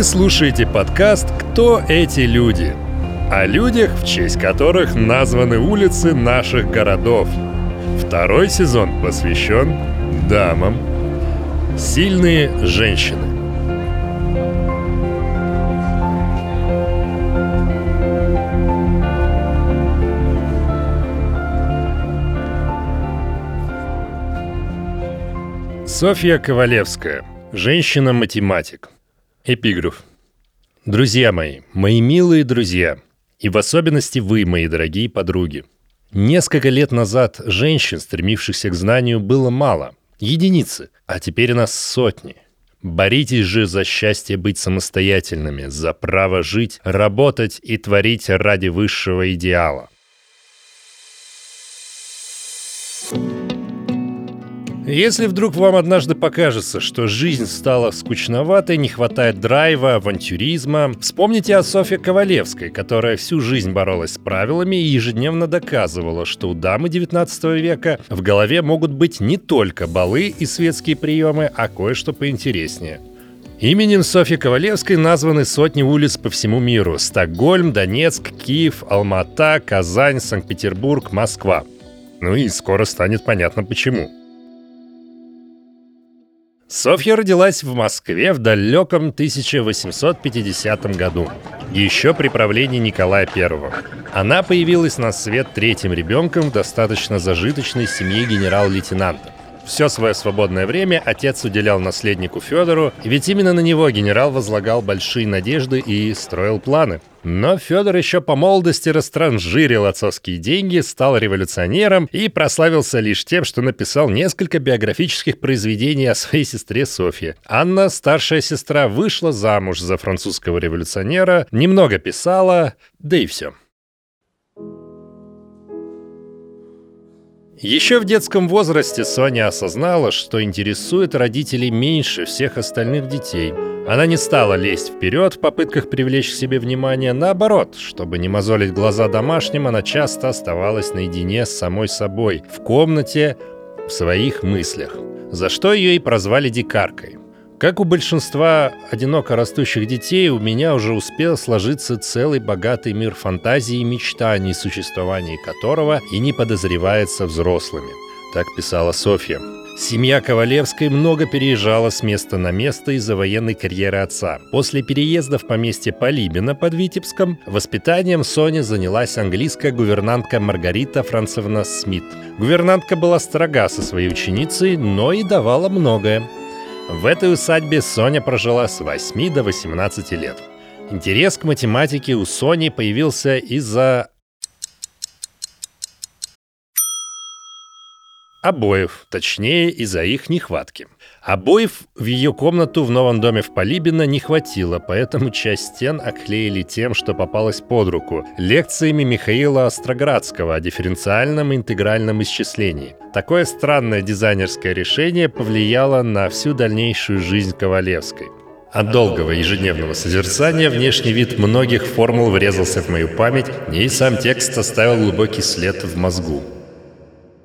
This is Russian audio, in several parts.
Вы слушаете подкаст «Кто эти люди?» О людях, в честь которых названы улицы наших городов. Второй сезон посвящен дамам. Сильные женщины. Софья Ковалевская. Женщина-математик. Эпиграф. Друзья мои, мои милые друзья, и в особенности вы, мои дорогие подруги. Несколько лет назад женщин, стремившихся к знанию, было мало. Единицы, а теперь нас сотни. Боритесь же за счастье быть самостоятельными, за право жить, работать и творить ради высшего идеала. Если вдруг вам однажды покажется, что жизнь стала скучноватой, не хватает драйва, авантюризма, вспомните о Софье Ковалевской, которая всю жизнь боролась с правилами и ежедневно доказывала, что у дамы 19 века в голове могут быть не только балы и светские приемы, а кое-что поинтереснее. Именем Софьи Ковалевской названы сотни улиц по всему миру. Стокгольм, Донецк, Киев, Алмата, Казань, Санкт-Петербург, Москва. Ну и скоро станет понятно почему. Софья родилась в Москве в далеком 1850 году, еще при правлении Николая I. Она появилась на свет третьим ребенком в достаточно зажиточной семье генерал-лейтенанта. Все свое свободное время отец уделял наследнику Федору, ведь именно на него генерал возлагал большие надежды и строил планы. Но Федор еще по молодости растранжирил отцовские деньги, стал революционером и прославился лишь тем, что написал несколько биографических произведений о своей сестре Софье. Анна, старшая сестра, вышла замуж за французского революционера, немного писала, да и все. Еще в детском возрасте Соня осознала, что интересует родителей меньше всех остальных детей. Она не стала лезть вперед в попытках привлечь к себе внимание. Наоборот, чтобы не мозолить глаза домашним, она часто оставалась наедине с самой собой, в комнате, в своих мыслях. За что ее и прозвали дикаркой. Как у большинства одиноко растущих детей, у меня уже успел сложиться целый богатый мир фантазий и мечтаний, существование которого и не подозревается взрослыми. Так писала Софья. Семья Ковалевской много переезжала с места на место из-за военной карьеры отца. После переезда в поместье Полибина под Витебском воспитанием Соня занялась английская гувернантка Маргарита Францевна Смит. Гувернантка была строга со своей ученицей, но и давала многое. В этой усадьбе Соня прожила с 8 до 18 лет. Интерес к математике у Сони появился из-за обоев, точнее из-за их нехватки. Обоев в ее комнату в новом доме в Полибино не хватило, поэтому часть стен оклеили тем, что попалось под руку, лекциями Михаила Остроградского о дифференциальном и интегральном исчислении. Такое странное дизайнерское решение повлияло на всю дальнейшую жизнь Ковалевской. От долгого ежедневного созерцания внешний вид многих формул врезался в мою память, и сам текст оставил глубокий след в мозгу.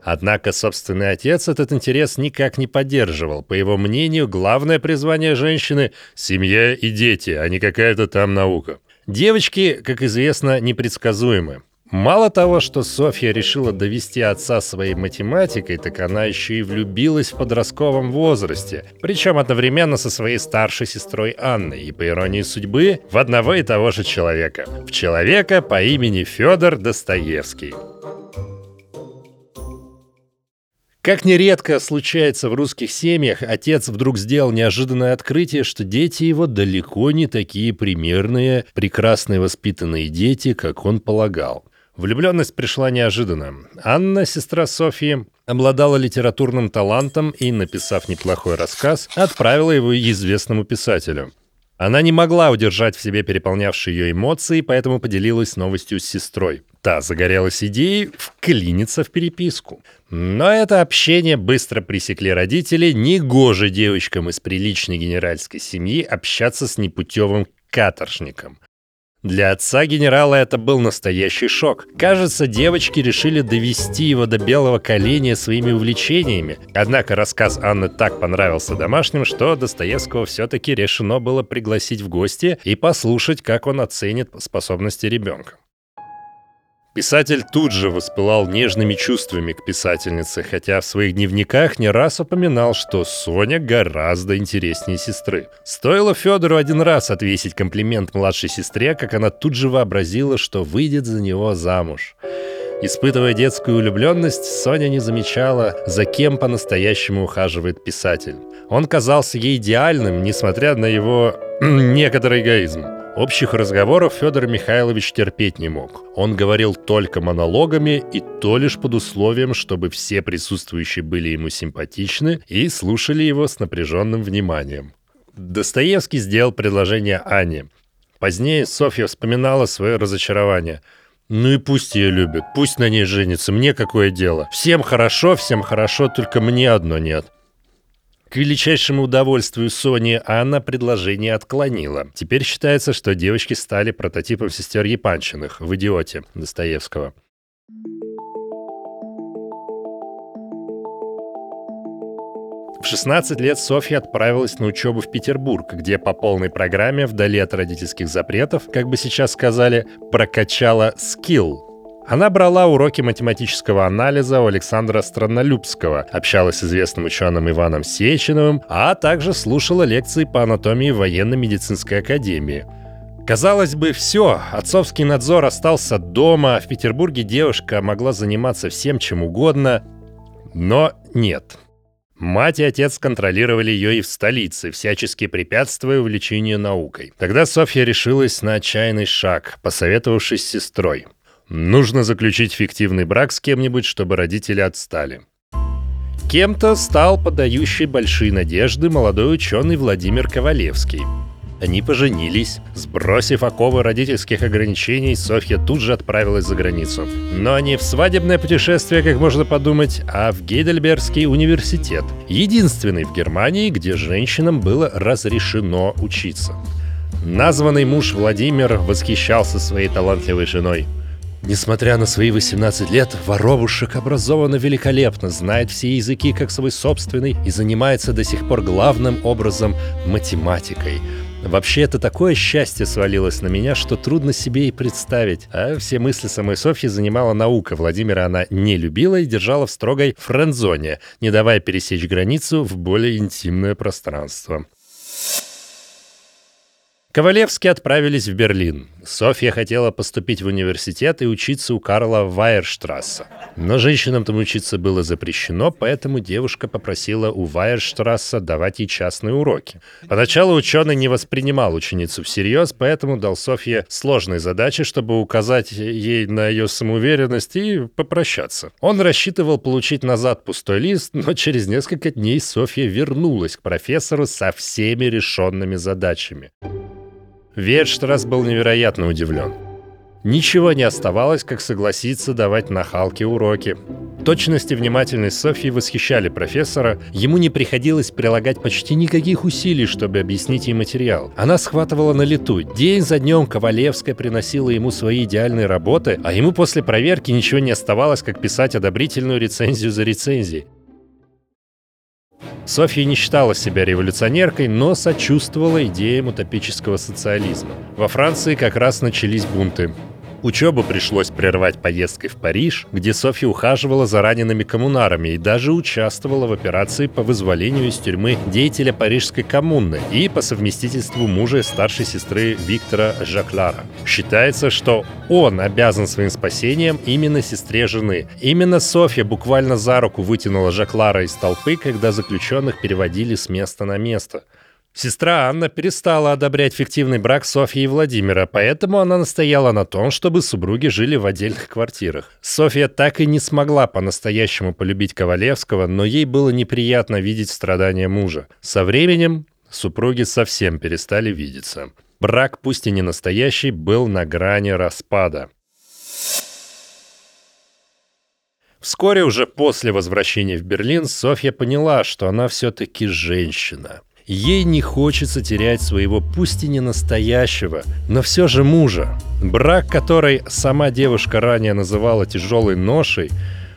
Однако собственный отец этот интерес никак не поддерживал. По его мнению, главное призвание женщины – семья и дети, а не какая-то там наука. Девочки, как известно, непредсказуемы. Мало того, что Софья решила довести отца своей математикой, так она еще и влюбилась в подростковом возрасте, причем одновременно со своей старшей сестрой Анной, и по иронии судьбы, в одного и того же человека. В человека по имени Федор Достоевский. Как нередко случается в русских семьях, отец вдруг сделал неожиданное открытие, что дети его далеко не такие примерные, прекрасные воспитанные дети, как он полагал. Влюбленность пришла неожиданно. Анна, сестра Софьи, обладала литературным талантом и, написав неплохой рассказ, отправила его известному писателю. Она не могла удержать в себе переполнявшие ее эмоции, поэтому поделилась новостью с сестрой. Та загорелась идеей вклиниться в переписку. Но это общение быстро пресекли родители, негоже девочкам из приличной генеральской семьи общаться с непутевым каторжником. Для отца генерала это был настоящий шок. Кажется, девочки решили довести его до белого коленя своими увлечениями. Однако рассказ Анны так понравился домашним, что Достоевского все-таки решено было пригласить в гости и послушать, как он оценит способности ребенка. Писатель тут же воспылал нежными чувствами к писательнице, хотя в своих дневниках не раз упоминал, что Соня гораздо интереснее сестры. Стоило Федору один раз отвесить комплимент младшей сестре, как она тут же вообразила, что выйдет за него замуж. Испытывая детскую влюбленность, Соня не замечала, за кем по-настоящему ухаживает писатель. Он казался ей идеальным, несмотря на его некоторый эгоизм. Общих разговоров Федор Михайлович терпеть не мог. Он говорил только монологами и то лишь под условием, чтобы все присутствующие были ему симпатичны и слушали его с напряженным вниманием. Достоевский сделал предложение Ане. Позднее Софья вспоминала свое разочарование. «Ну и пусть ее любят, пусть на ней женится, мне какое дело. Всем хорошо, всем хорошо, только мне одно нет». К величайшему удовольствию Сони Анна предложение отклонила. Теперь считается, что девочки стали прототипом сестер Япанчиных в «Идиоте» Достоевского. В 16 лет Софья отправилась на учебу в Петербург, где по полной программе, вдали от родительских запретов, как бы сейчас сказали, прокачала скилл, она брала уроки математического анализа у Александра Страннолюбского, общалась с известным ученым Иваном Сеченовым, а также слушала лекции по анатомии военно-медицинской академии. Казалось бы, все, отцовский надзор остался дома, в Петербурге девушка могла заниматься всем чем угодно, но нет. Мать и отец контролировали ее и в столице, всячески препятствуя увлечению наукой. Тогда Софья решилась на отчаянный шаг, посоветовавшись с сестрой. Нужно заключить фиктивный брак с кем-нибудь, чтобы родители отстали. Кем-то стал подающий большие надежды молодой ученый Владимир Ковалевский. Они поженились. Сбросив оковы родительских ограничений, Софья тут же отправилась за границу. Но не в свадебное путешествие, как можно подумать, а в Гейдельбергский университет. Единственный в Германии, где женщинам было разрешено учиться. Названный муж Владимир восхищался своей талантливой женой. Несмотря на свои 18 лет, воробушек образована великолепно, знает все языки как свой собственный и занимается до сих пор главным образом математикой. Вообще, это такое счастье свалилось на меня, что трудно себе и представить. А все мысли самой Софьи занимала наука. Владимира она не любила и держала в строгой френдзоне, не давая пересечь границу в более интимное пространство. Ковалевские отправились в Берлин. Софья хотела поступить в университет и учиться у Карла Вайерштрасса. Но женщинам там учиться было запрещено, поэтому девушка попросила у Вайерштрасса давать ей частные уроки. Поначалу ученый не воспринимал ученицу всерьез, поэтому дал Софье сложные задачи, чтобы указать ей на ее самоуверенность и попрощаться. Он рассчитывал получить назад пустой лист, но через несколько дней Софья вернулась к профессору со всеми решенными задачами. Ветштрасс был невероятно удивлен. Ничего не оставалось, как согласиться давать нахалке уроки. Точность и внимательность Софьи восхищали профессора, ему не приходилось прилагать почти никаких усилий, чтобы объяснить ей материал. Она схватывала на лету. День за днем Ковалевская приносила ему свои идеальные работы, а ему после проверки ничего не оставалось, как писать одобрительную рецензию за рецензией. Софья не считала себя революционеркой, но сочувствовала идеям утопического социализма. Во Франции как раз начались бунты. Учебу пришлось прервать поездкой в Париж, где Софья ухаживала за ранеными коммунарами и даже участвовала в операции по вызволению из тюрьмы деятеля Парижской коммуны и по совместительству мужа старшей сестры Виктора Жаклара. Считается, что он обязан своим спасением именно сестре жены. Именно Софья буквально за руку вытянула Жаклара из толпы, когда заключенных переводили с места на место. Сестра Анна перестала одобрять фиктивный брак Софьи и Владимира, поэтому она настояла на том, чтобы супруги жили в отдельных квартирах. Софья так и не смогла по-настоящему полюбить Ковалевского, но ей было неприятно видеть страдания мужа. Со временем супруги совсем перестали видеться. Брак, пусть и не настоящий, был на грани распада. Вскоре уже после возвращения в Берлин Софья поняла, что она все-таки женщина. Ей не хочется терять своего, пусть и не настоящего, но все же мужа. Брак, который сама девушка ранее называла тяжелой ношей,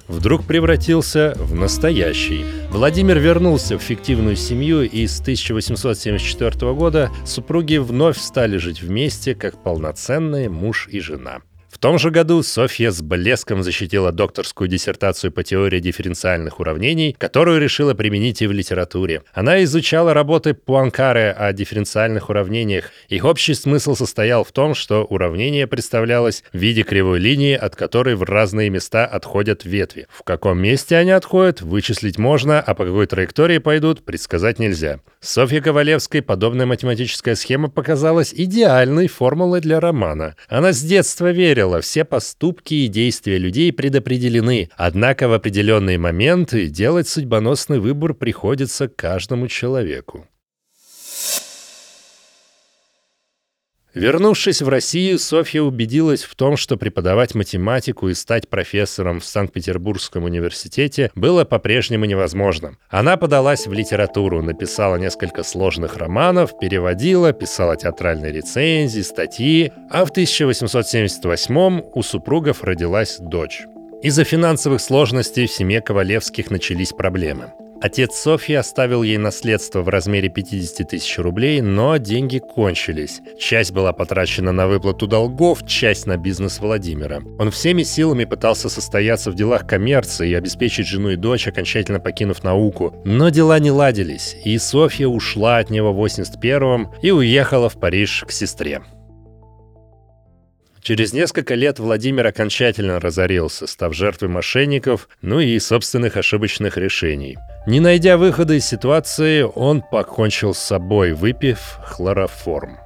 вдруг превратился в настоящий. Владимир вернулся в фиктивную семью, и с 1874 года супруги вновь стали жить вместе, как полноценные муж и жена. В том же году Софья с блеском защитила докторскую диссертацию по теории дифференциальных уравнений, которую решила применить и в литературе. Она изучала работы Пуанкаре о дифференциальных уравнениях. Их общий смысл состоял в том, что уравнение представлялось в виде кривой линии, от которой в разные места отходят ветви. В каком месте они отходят, вычислить можно, а по какой траектории пойдут, предсказать нельзя. Софье Ковалевской подобная математическая схема показалась идеальной формулой для романа. Она с детства верила, правило, все поступки и действия людей предопределены, однако в определенные моменты делать судьбоносный выбор приходится каждому человеку. Вернувшись в Россию, Софья убедилась в том, что преподавать математику и стать профессором в Санкт-Петербургском университете было по-прежнему невозможно. Она подалась в литературу, написала несколько сложных романов, переводила, писала театральные рецензии, статьи, а в 1878 у супругов родилась дочь. Из-за финансовых сложностей в семье Ковалевских начались проблемы. Отец Софьи оставил ей наследство в размере 50 тысяч рублей, но деньги кончились. Часть была потрачена на выплату долгов, часть на бизнес Владимира. Он всеми силами пытался состояться в делах коммерции и обеспечить жену и дочь, окончательно покинув науку. Но дела не ладились, и Софья ушла от него в 81-м и уехала в Париж к сестре. Через несколько лет Владимир окончательно разорился, став жертвой мошенников, ну и собственных ошибочных решений. Не найдя выхода из ситуации, он покончил с собой, выпив хлороформ.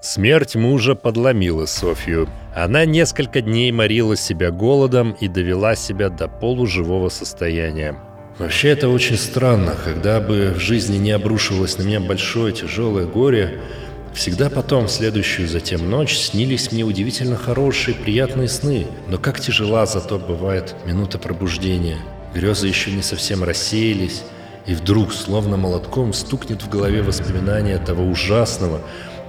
Смерть мужа подломила Софью. Она несколько дней морила себя голодом и довела себя до полуживого состояния. Вообще это очень странно, когда бы в жизни не обрушивалось на меня большое тяжелое горе, Всегда потом, следующую затем ночь, снились мне удивительно хорошие, приятные сны. Но как тяжела зато бывает минута пробуждения. Грезы еще не совсем рассеялись, и вдруг, словно молотком, стукнет в голове воспоминания того ужасного,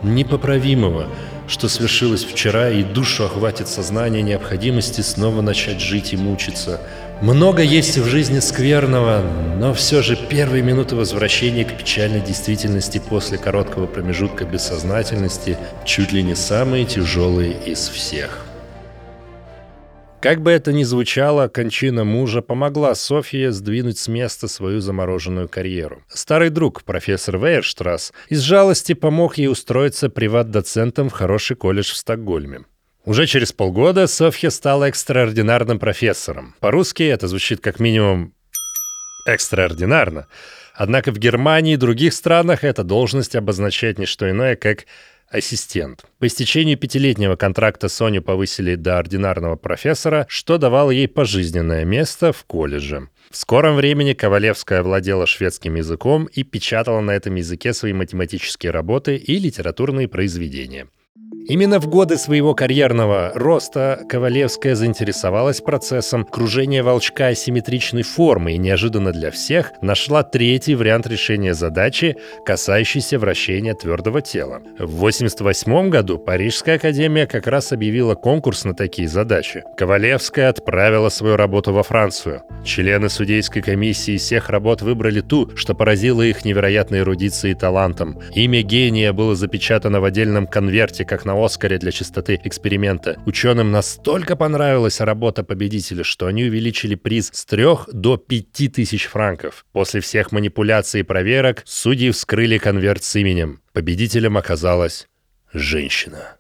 непоправимого, что свершилось вчера, и душу охватит сознание необходимости снова начать жить и мучиться. Много есть в жизни скверного, но все же первые минуты возвращения к печальной действительности после короткого промежутка бессознательности чуть ли не самые тяжелые из всех. Как бы это ни звучало, кончина мужа помогла Софье сдвинуть с места свою замороженную карьеру. Старый друг, профессор Вейерштрасс, из жалости помог ей устроиться приват-доцентом в хороший колледж в Стокгольме. Уже через полгода Софья стала экстраординарным профессором. По-русски это звучит как минимум экстраординарно. Однако в Германии и других странах эта должность обозначает не что иное, как ассистент. По истечению пятилетнего контракта Соню повысили до ординарного профессора, что давало ей пожизненное место в колледже. В скором времени Ковалевская владела шведским языком и печатала на этом языке свои математические работы и литературные произведения. Именно в годы своего карьерного роста Ковалевская заинтересовалась процессом кружения волчка асимметричной формы и неожиданно для всех нашла третий вариант решения задачи, касающийся вращения твердого тела. В 1988 году Парижская академия как раз объявила конкурс на такие задачи. Ковалевская отправила свою работу во Францию. Члены судейской комиссии всех работ выбрали ту, что поразило их невероятной эрудицией и талантом. Имя гения было запечатано в отдельном конверте, как на на Оскаре для чистоты эксперимента. Ученым настолько понравилась работа победителя, что они увеличили приз с 3 до 5 тысяч франков. После всех манипуляций и проверок судьи вскрыли конверт с именем. Победителем оказалась женщина.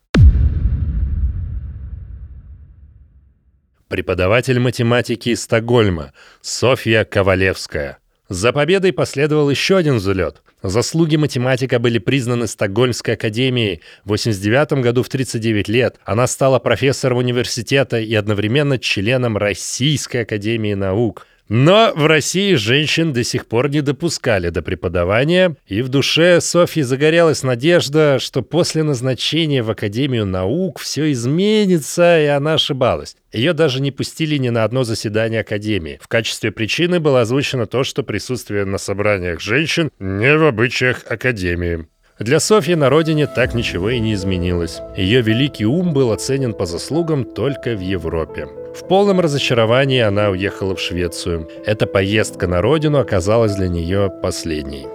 Преподаватель математики из Стокгольма Софья Ковалевская – за победой последовал еще один взлет. Заслуги математика были признаны Стокгольмской академией. В 89 году в 39 лет она стала профессором университета и одновременно членом Российской академии наук. Но в России женщин до сих пор не допускали до преподавания, и в душе Софьи загорелась надежда, что после назначения в Академию наук все изменится, и она ошибалась. Ее даже не пустили ни на одно заседание Академии. В качестве причины было озвучено то, что присутствие на собраниях женщин не в обычаях Академии. Для Софьи на родине так ничего и не изменилось. Ее великий ум был оценен по заслугам только в Европе. В полном разочаровании она уехала в Швецию. Эта поездка на родину оказалась для нее последней.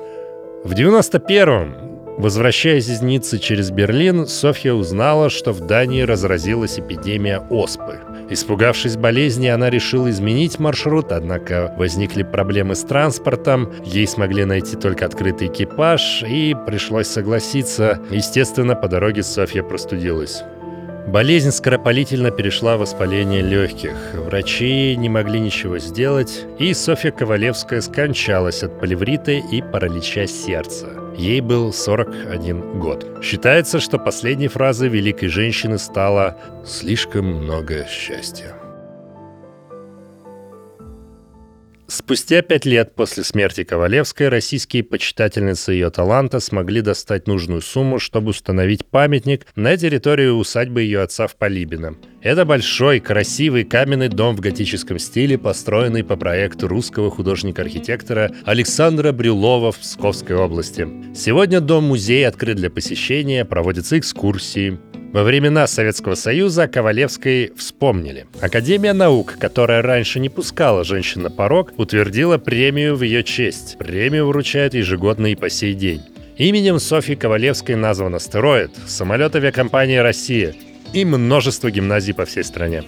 В 91-м, возвращаясь из Ниццы через Берлин, Софья узнала, что в Дании разразилась эпидемия оспы. Испугавшись болезни, она решила изменить маршрут, однако возникли проблемы с транспортом, ей смогли найти только открытый экипаж, и пришлось согласиться. Естественно, по дороге Софья простудилась. Болезнь скоропалительно перешла в воспаление легких. Врачи не могли ничего сделать, и Софья Ковалевская скончалась от полеврита и паралича сердца. Ей был 41 год. Считается, что последней фразой великой женщины стало «слишком много счастья». Спустя пять лет после смерти Ковалевской российские почитательницы ее таланта смогли достать нужную сумму, чтобы установить памятник на территории усадьбы ее отца в Полибино. Это большой, красивый каменный дом в готическом стиле, построенный по проекту русского художника-архитектора Александра Брюлова в Псковской области. Сегодня дом-музей открыт для посещения, проводятся экскурсии. Во времена Советского Союза Ковалевской вспомнили. Академия наук, которая раньше не пускала женщин на порог, утвердила премию в ее честь. Премию вручают ежегодно и по сей день. Именем Софьи Ковалевской назван астероид, самолет авиакомпании «Россия» и множество гимназий по всей стране.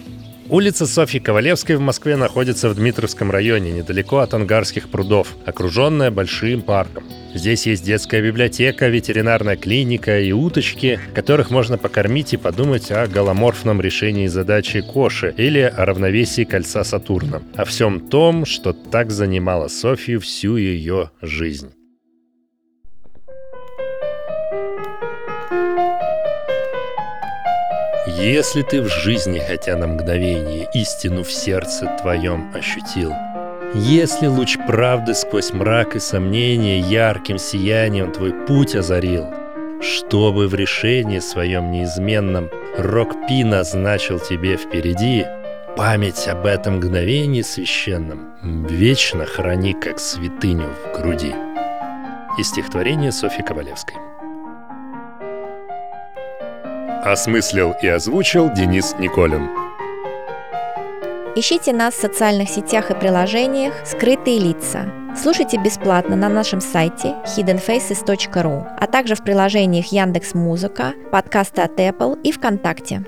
Улица Софьи Ковалевской в Москве находится в Дмитровском районе, недалеко от Ангарских прудов, окруженная большим парком. Здесь есть детская библиотека, ветеринарная клиника и уточки, которых можно покормить и подумать о голоморфном решении задачи Коши или о равновесии кольца Сатурна. О всем том, что так занимало Софью всю ее жизнь. Если ты в жизни хотя на мгновение истину в сердце твоем ощутил, если луч правды сквозь мрак и сомнения ярким сиянием твой путь озарил, чтобы в решении своем неизменном Рок-Пи назначил тебе впереди, память об этом мгновении священном вечно храни, как святыню в груди. Из стихотворения Софьи Ковалевской. Осмыслил и озвучил Денис Николин. Ищите нас в социальных сетях и приложениях «Скрытые лица». Слушайте бесплатно на нашем сайте hiddenfaces.ru, а также в приложениях Яндекс Музыка, подкасты от Apple и ВКонтакте.